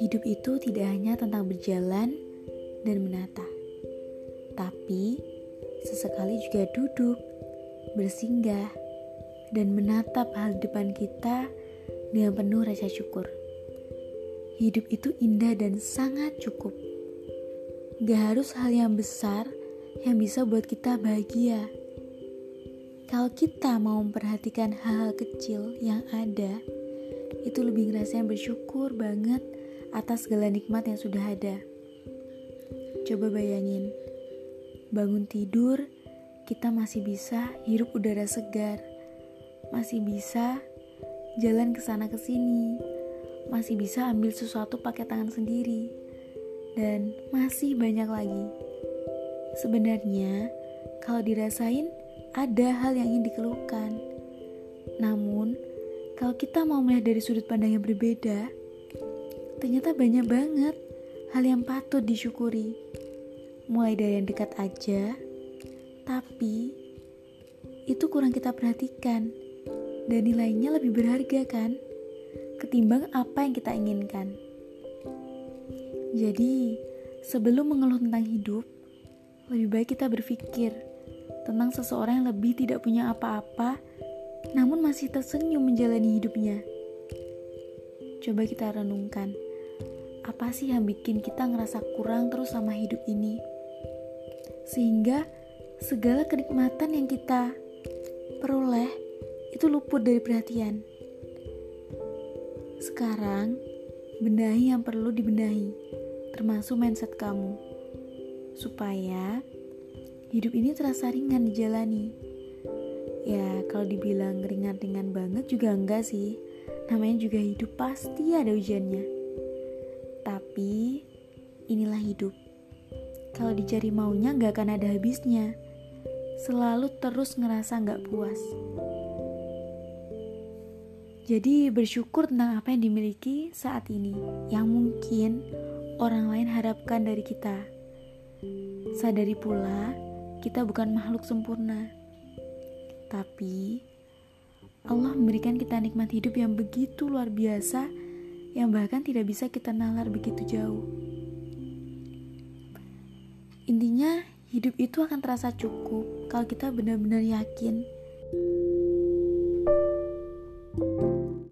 Hidup itu tidak hanya tentang berjalan dan menata, tapi sesekali juga duduk, bersinggah, dan menatap hal depan kita dengan penuh rasa syukur. Hidup itu indah dan sangat cukup. Gak harus hal yang besar yang bisa buat kita bahagia. Kalau kita mau memperhatikan hal-hal kecil yang ada, itu lebih ngerasain bersyukur banget atas segala nikmat yang sudah ada. Coba bayangin, bangun tidur, kita masih bisa hirup udara segar, masih bisa jalan ke sana ke sini, masih bisa ambil sesuatu pakai tangan sendiri, dan masih banyak lagi. Sebenarnya, kalau dirasain, ada hal yang ingin dikeluhkan. Namun, kalau kita mau melihat dari sudut pandang yang berbeda, ternyata banyak banget hal yang patut disyukuri. Mulai dari yang dekat aja, tapi itu kurang kita perhatikan dan nilainya lebih berharga kan ketimbang apa yang kita inginkan. Jadi, sebelum mengeluh tentang hidup, lebih baik kita berpikir tentang seseorang yang lebih tidak punya apa-apa namun masih tersenyum menjalani hidupnya. Coba kita renungkan apa sih yang bikin kita ngerasa kurang terus sama hidup ini? Sehingga segala kenikmatan yang kita peroleh itu luput dari perhatian. Sekarang, benahi yang perlu dibenahi, termasuk mindset kamu, supaya hidup ini terasa ringan dijalani. Ya, kalau dibilang ringan-ringan banget juga enggak sih. Namanya juga hidup pasti ada ujiannya. Tapi inilah hidup. Kalau dicari maunya gak akan ada habisnya. Selalu terus ngerasa gak puas. Jadi bersyukur tentang apa yang dimiliki saat ini yang mungkin orang lain harapkan dari kita. Sadari pula kita bukan makhluk sempurna, tapi Allah memberikan kita nikmat hidup yang begitu luar biasa, yang bahkan tidak bisa kita nalar begitu jauh. Intinya, hidup itu akan terasa cukup kalau kita benar-benar yakin. thank you